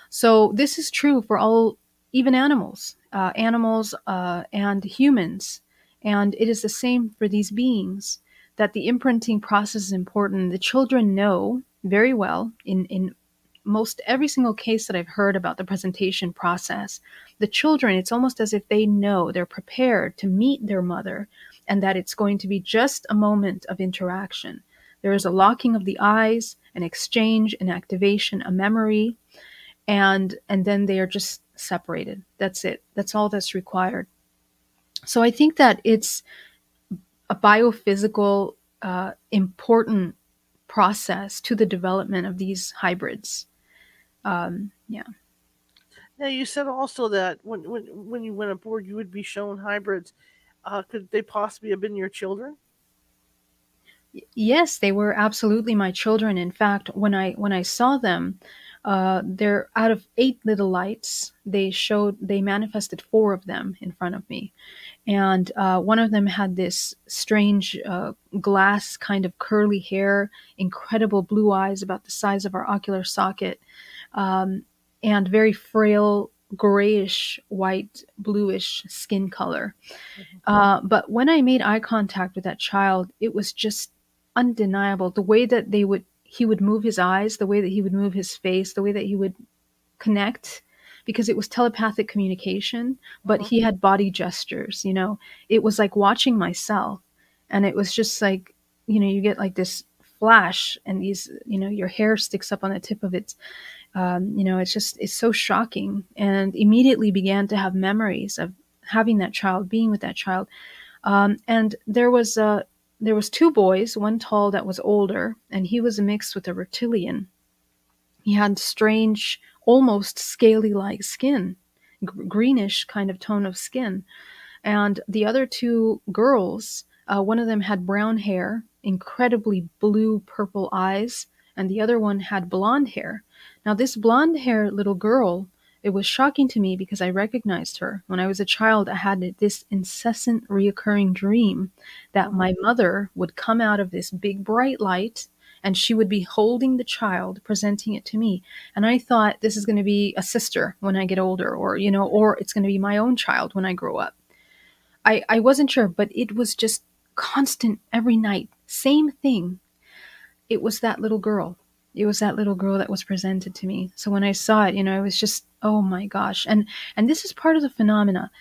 So, this is true for all, even animals, uh, animals uh, and humans. And it is the same for these beings that the imprinting process is important. The children know very well in, in most every single case that I've heard about the presentation process. The children, it's almost as if they know, they're prepared to meet their mother and that it's going to be just a moment of interaction. There is a locking of the eyes, an exchange, an activation, a memory, and and then they are just separated. That's it. That's all that's required. So I think that it's a biophysical uh, important process to the development of these hybrids. Um, yeah. Now you said also that when when when you went aboard, you would be shown hybrids. Uh, could they possibly have been your children? Yes, they were absolutely my children. In fact, when I when I saw them, uh, they're out of eight little lights. They showed they manifested four of them in front of me, and uh, one of them had this strange uh, glass kind of curly hair, incredible blue eyes about the size of our ocular socket, um, and very frail grayish white bluish skin color uh, but when i made eye contact with that child it was just undeniable the way that they would he would move his eyes the way that he would move his face the way that he would connect because it was telepathic communication but Mhm. he had body gestures you know it was like watching myself and it was just like you know you get like this flash and these you know your hair sticks up on the tip of it. um, you know it's just it's so shocking and immediately began to have memories of having that child being with that child um, and there was uh, there was two boys one tall that was older and he was mixed with a reptilian. He had strange almost scaly like skin gr- greenish kind of tone of skin. And the other two girls uh, one of them had brown hair incredibly blue purple eyes and the other one had blonde hair. Now this blonde hair little girl it was shocking to me because i recognized her when i was a child i had this incessant reoccurring dream that my mm-hmm. mother would come out of this big bright light and she would be holding the child presenting it to me and i thought this is going to be a sister when i get older or you know or it's going to be my own child when i grow up I, I wasn't sure, but it was just constant every night. Same thing. It was that little girl. It was that little girl that was presented to me. So when I saw it, you know, it was just, oh my gosh. And and this is part of the phenomena.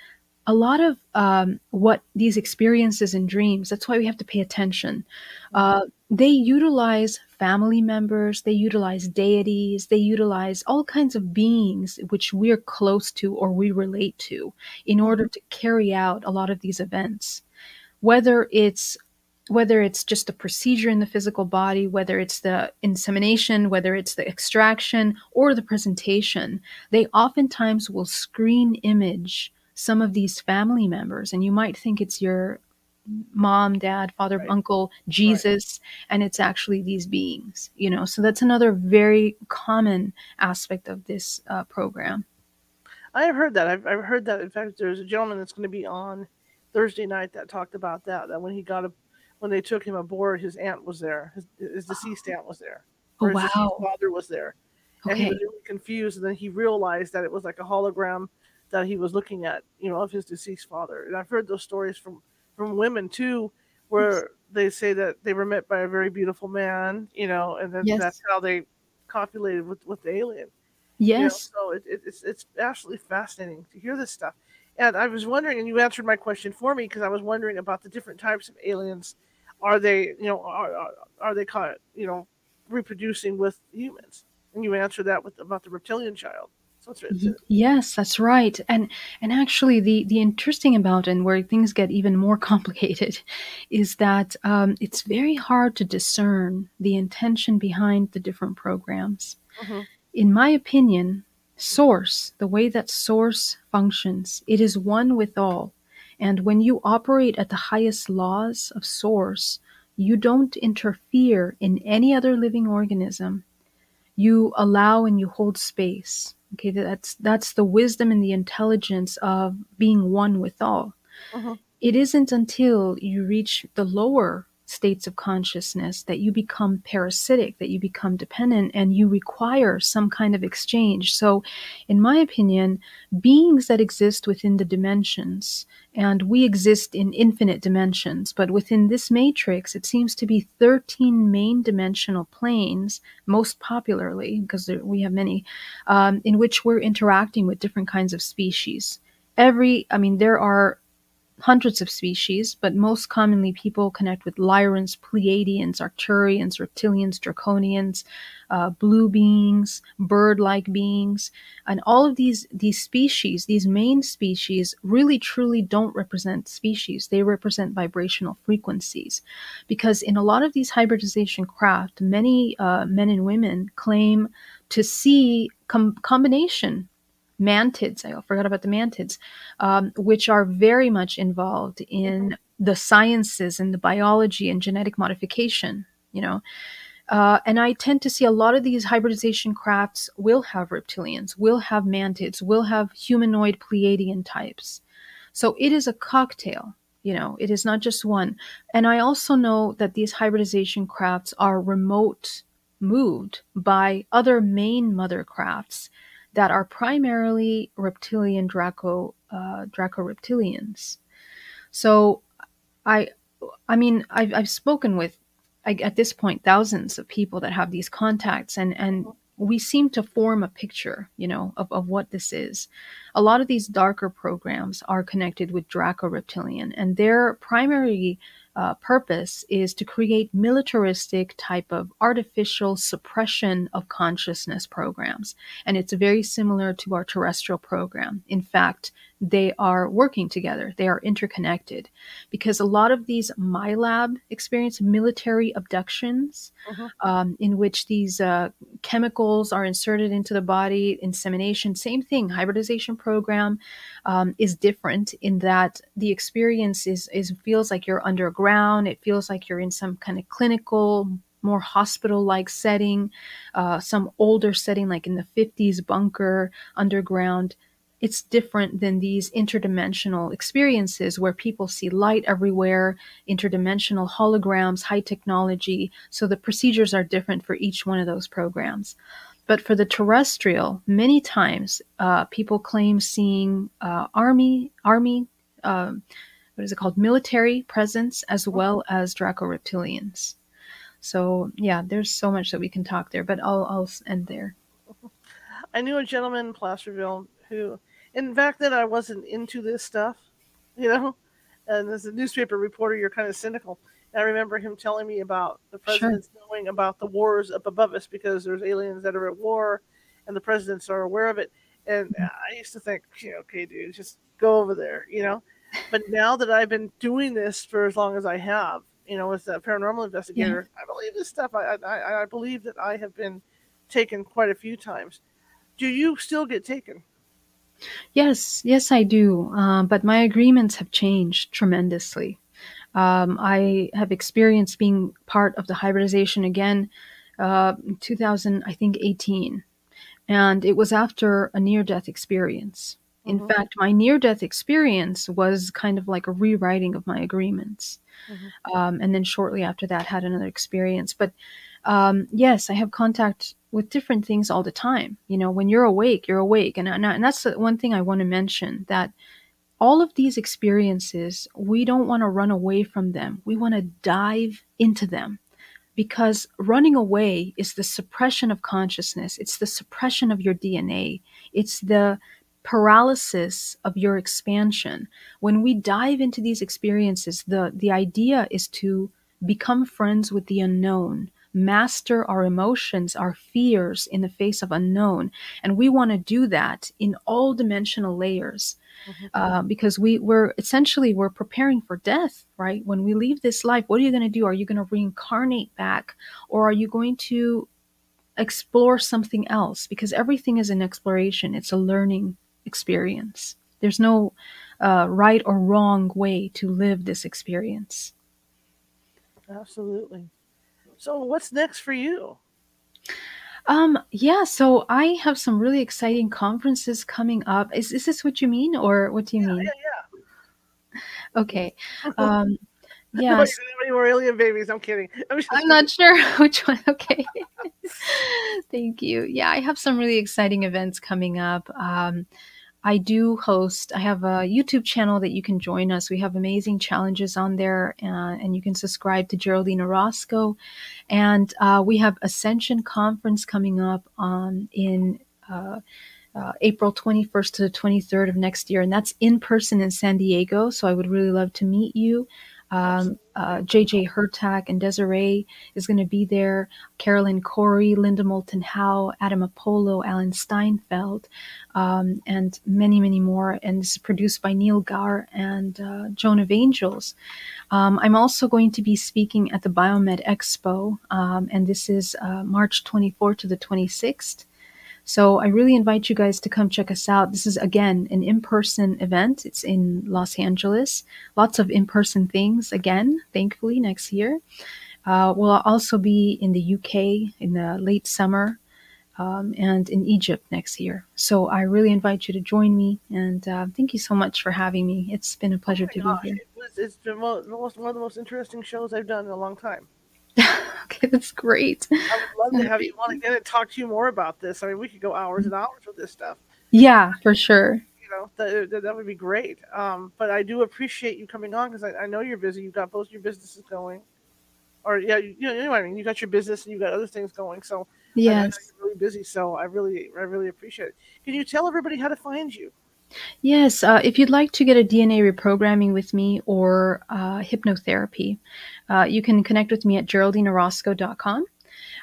A lot of um, what these experiences and dreams, that's why we have to pay attention. Uh, they utilize family members, they utilize deities, they utilize all kinds of beings which we're close to or we relate to in order to carry out a lot of these events whether it's whether it's just the procedure in the physical body whether it's the insemination whether it's the extraction or the presentation they oftentimes will screen image some of these family members and you might think it's your mom dad father Right. uncle jesus and it's actually these beings you know so that's another very common aspect of this uh, program I have heard that. I've, I've heard that. In fact, there's a gentleman that's going to be on Thursday night that talked about that. That when he got a, when they took him aboard, his aunt was there. His, his deceased oh. aunt was there. oh Or his wow father was there, and he was really confused. And then he realized that it was like a hologram that he was looking at, you know, of his deceased father. And I've heard those stories from from women too, where they say that they were met by a very beautiful man, you know, and then Yes. that's how they copulated with with the alien. You know, Yes. so it, it, it's it's absolutely fascinating to hear this stuff. And I was wondering, and you answered my question for me because I was wondering about the different types of aliens. Are they, you know, are are, are they caught, you know, reproducing with humans? And you answer that with about the reptilian child. So Yes, that's right. And and actually the the interesting about and where things get even more complicated is that um, it's very hard to discern the intention behind the different programs. Mhm. In my opinion, source, the way that source functions, it is one with all. And when you operate at the highest laws of source, you don't interfere in any other living organism. You allow and you hold space. Okay that's that's the wisdom and the intelligence of being one with all. Mhm. it isn't until you reach the lower states of consciousness that you become parasitic that you become dependent and you require some kind of exchange. So in my opinion beings that exist within the dimensions and we exist in infinite dimensions but within this matrix it seems to be 13 main dimensional planes most popularly because there, we have many um, in which we're interacting with different kinds of species. Every i mean there are hundreds of species, but most commonly people connect with Lyrans, Pleiadians, Arcturians, Reptilians, Draconians, uh, blue beings, bird-like beings, and all of these these species, these main species, really truly don't represent species. They represent vibrational frequencies, because in a lot of these hybridization craft, many uh, men and women claim to see com- combination mantids. I forgot about the mantids, um, which are very much involved in the sciences and the biology and genetic modification. You know, uh, and I tend to see a lot of these hybridization crafts will have reptilians, will have mantids, will have humanoid Pleiadian types. So it is a cocktail. You know, it is not just one. And I also know that these hybridization crafts are remote moved by other main mother crafts that are primarily reptilian Draco uh, Draco reptilians. So I I mean I've, I've spoken with I, at this point thousands of people that have these contacts and and we seem to form a picture you know of, of what this is a lot of these darker programs are connected with draco reptilian and their primary uh, purpose is to create militaristic type of artificial suppression of consciousness programs. And it's very similar to our terrestrial program. In fact they are working together. They are interconnected. Because a lot of these MILAB experience military abductions Mhm. um, in which these uh, chemicals are inserted into the body insemination same thing hybridization program um, is different in that the experience is, is feels like you're underground. It feels like you're in some kind of clinical more hospital like setting uh, some older setting like in the 50s bunker underground it's different than these interdimensional experiences where people see light everywhere, interdimensional holograms, high technology. So the procedures are different for each one of those programs. But for the terrestrial, many times uh, people claim seeing uh, army, army, um, what is it called, military presence, as well as Draco reptilians. So yeah, there's so much that we can talk there, but I'll I'll end there. I knew a gentleman in Placerville who, in fact, that I wasn't into this stuff, you know. And as a newspaper reporter, you're kind of cynical. And I remember him telling me about the Sure. presidents knowing about the wars up above us because there's aliens that are at war, and the presidents are aware of it. And mm-hmm. I used to think, you know, okay, dude, just go over there, you know. But now that I've been doing this for as long as I have, you know, as a paranormal investigator, I believe this stuff. I, I I believe that I have been taken quite a few times. Do you still get taken? Yes, yes, I do. Uh, but my agreements have changed tremendously. Um, I have experienced being part of the hybridization again, uh, in 2000, I think 18, and it was after a near-death experience. In Mhm. fact, my near-death experience was kind of like a rewriting of my agreements. Mhm. Um, and then shortly after that, had another experience. But um, yes, I have contact with different things all the time. You know, when you're awake, you're awake, and and, and that's the one thing I want to mention that all of these experiences, we don't want to run away from them. We want to dive into them because running away is the suppression of consciousness, it's the suppression of your DNA, it's the paralysis of your expansion. When we dive into these experiences, the, the idea is to become friends with the unknown, master our emotions, our fears in the face of unknown. And we want to do that in all dimensional layers. Mm-hmm. Uh, because we we're essentially we're preparing for death right? When we leave this life what are you going to do? Are you going to reincarnate back? Or are you going to explore something else? Because everything is an exploration. It's a learning experience. There's no uh, right or wrong way to live this experience. Absolutely so, what's next for you? Um, yeah, so I have some really exciting conferences coming up. Is, is this what you mean, or what do you yeah, mean? Yeah, yeah. Okay. Um, yeah. Anybody more alien babies? I'm kidding. I'm, I'm not sure which one. Okay. Thank you. Yeah, I have some really exciting events coming up. Um, I do host, I have a YouTube channel that you can join us. We have amazing challenges on there, uh, and you can subscribe to Geraldine Orozco. And uh, we have Ascension Conference coming up um, in uh, uh April 21st to the 23rd of next year, and that's in person in San Diego. So I would really love to meet you. Um, uh, JJ Hurtak and Desiree is going to be there. Carolyn Corey, Linda Moulton Howe, Adam Apollo, Alan Steinfeld, um, and many, many more. And this is produced by Neil Gar and uh, Joan of Angels. Um, I'm also going to be speaking at the Biomed Expo, um, and this is uh, March 24th to the 26th. So I really invite you guys to come check us out. This is again an in-person event. It's in Los Angeles. Lots of in-person things again, thankfully next year. Uh, we'll also be in the UK in the late summer um, and in Egypt next year. So I really invite you to join me. And uh, thank you so much for having me. It's been a pleasure oh to gosh. be here. It's been one of the most interesting shows I've done in a long time. okay, that's great. I would love to have you on again and talk to you more about this. I mean, we could go hours and hours with this stuff. Yeah, for sure. You know, that, that, that would be great. Um, but I do appreciate you coming on because I, I know you're busy. You've got both your businesses going. Or, yeah, you, you, know, what I mean? You got your business and you've got other things going. So, yes. really busy. So, I really, I really appreciate it. Can you tell everybody how to find you? Yes, uh, if you'd like to get a DNA reprogramming with me or uh, hypnotherapy, uh, you can connect with me at geraldineorozco.com.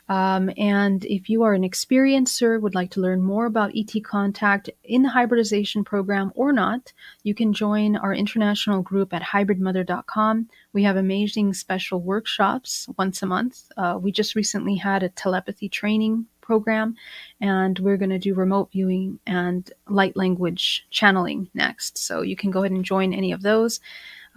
Um, and if you are an experiencer, would like to learn more about ET contact in the hybridization program or not, you can join our international group at hybridmother.com. We have amazing special workshops once a month. Uh, we just recently had a telepathy training program, and we're going to do remote viewing and light language channeling next. So you can go ahead and join any of those.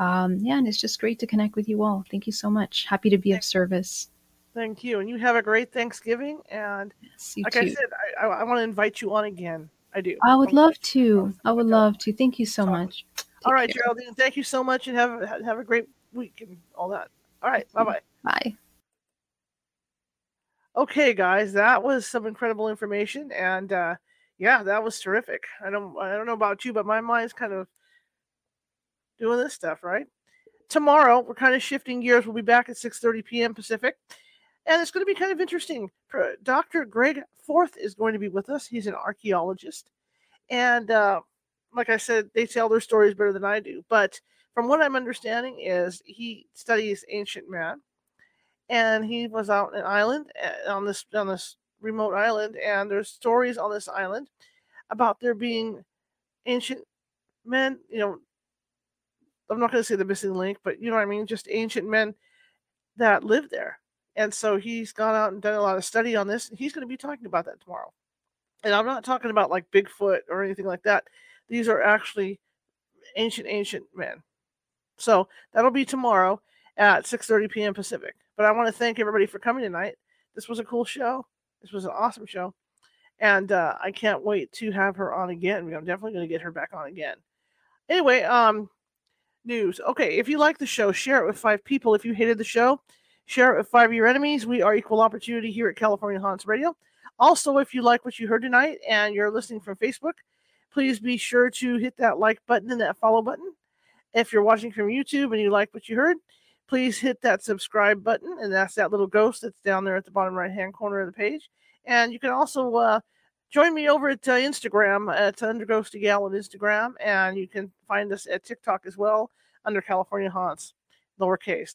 Um, yeah, and it's just great to connect with you all. Thank you so much. Happy to be of service. Thank you. And you have a great Thanksgiving. And yes, like too. I said, I, I, I, want to invite you on again. I do. I would love to. I would love to. Thank you so much. Take all right, care. Geraldine. Thank you so much and have, have a great week and all that. All right. Bye bye bye. Okay, guys, that was some incredible information. And uh, yeah, that was terrific. I don't, I don't know about you, but my mind's kind of doing this stuff, right? Tomorrow, we're kind of shifting gears. We'll be back at 6:30 p.m. Pacific, and it's going to be kind of interesting. Dr. Greg Forth is going to be with us. He's an archaeologist, and uh, like I said, they tell their stories better than I do. But from what I'm understanding, is he studies ancient man, and he was out on an island eh, on this on this remote island, and there's stories on this island about there being ancient men, you know, I'm not going to say the missing link, but you know what I mean? Just ancient men that lived there. And so he's gone out and done a lot of study on this. He's going to be talking about that tomorrow. And I'm not talking about like Bigfoot or anything like that. These are actually ancient, ancient men. So that'll be tomorrow at 6:30 p.m. Pacific. But I want to thank everybody for coming tonight. This was a cool show. This was an awesome show, and uh, I can't wait to have her on again. I'm definitely going to get her back on again. Anyway, um, news. Okay, if you like the show, share it with five people. If you hated the show, share it with five of your enemies. We are equal opportunity here at California Haunts Radio. Also, if you like what you heard tonight and you're listening from Facebook, please be sure to hit that like button and that follow button. If you're watching from YouTube and you like what you heard, please hit that subscribe button, and that's that little ghost that's down there at the bottom right hand corner of the page. And you can also uh, join me over at uh, Instagram at Underghosty Gal on Instagram, and you can find us at TikTok as well under California Haunts, lowercase.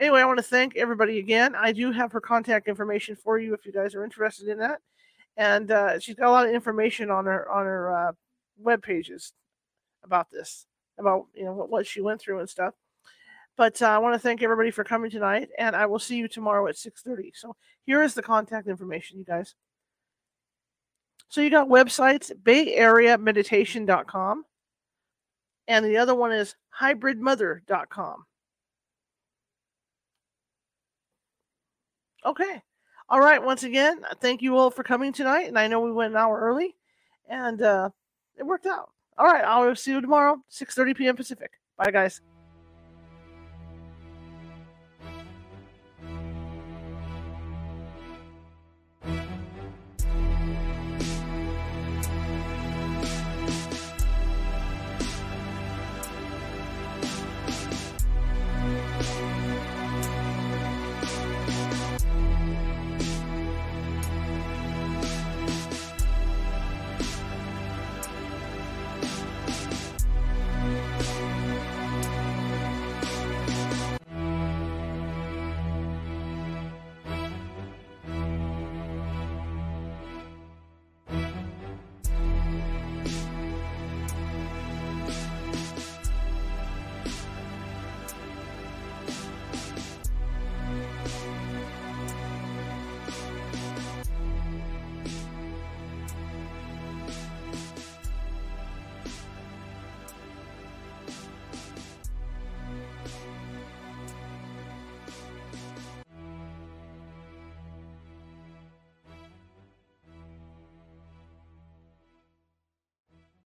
Anyway, I want to thank everybody again. I do have her contact information for you if you guys are interested in that, and uh, she's got a lot of information on her on her uh, web pages about this, about you know what, what she went through and stuff. But uh, I want to thank everybody for coming tonight, and I will see you tomorrow at 6:30. So here is the contact information, you guys. So you got websites, bayareameditation.com, and the other one is hybridmother.com. Okay. All right. Once again, thank you all for coming tonight. And I know we went an hour early, and uh, it worked out. All right. I'll see you tomorrow, 6:30 p.m. Pacific. Bye, guys.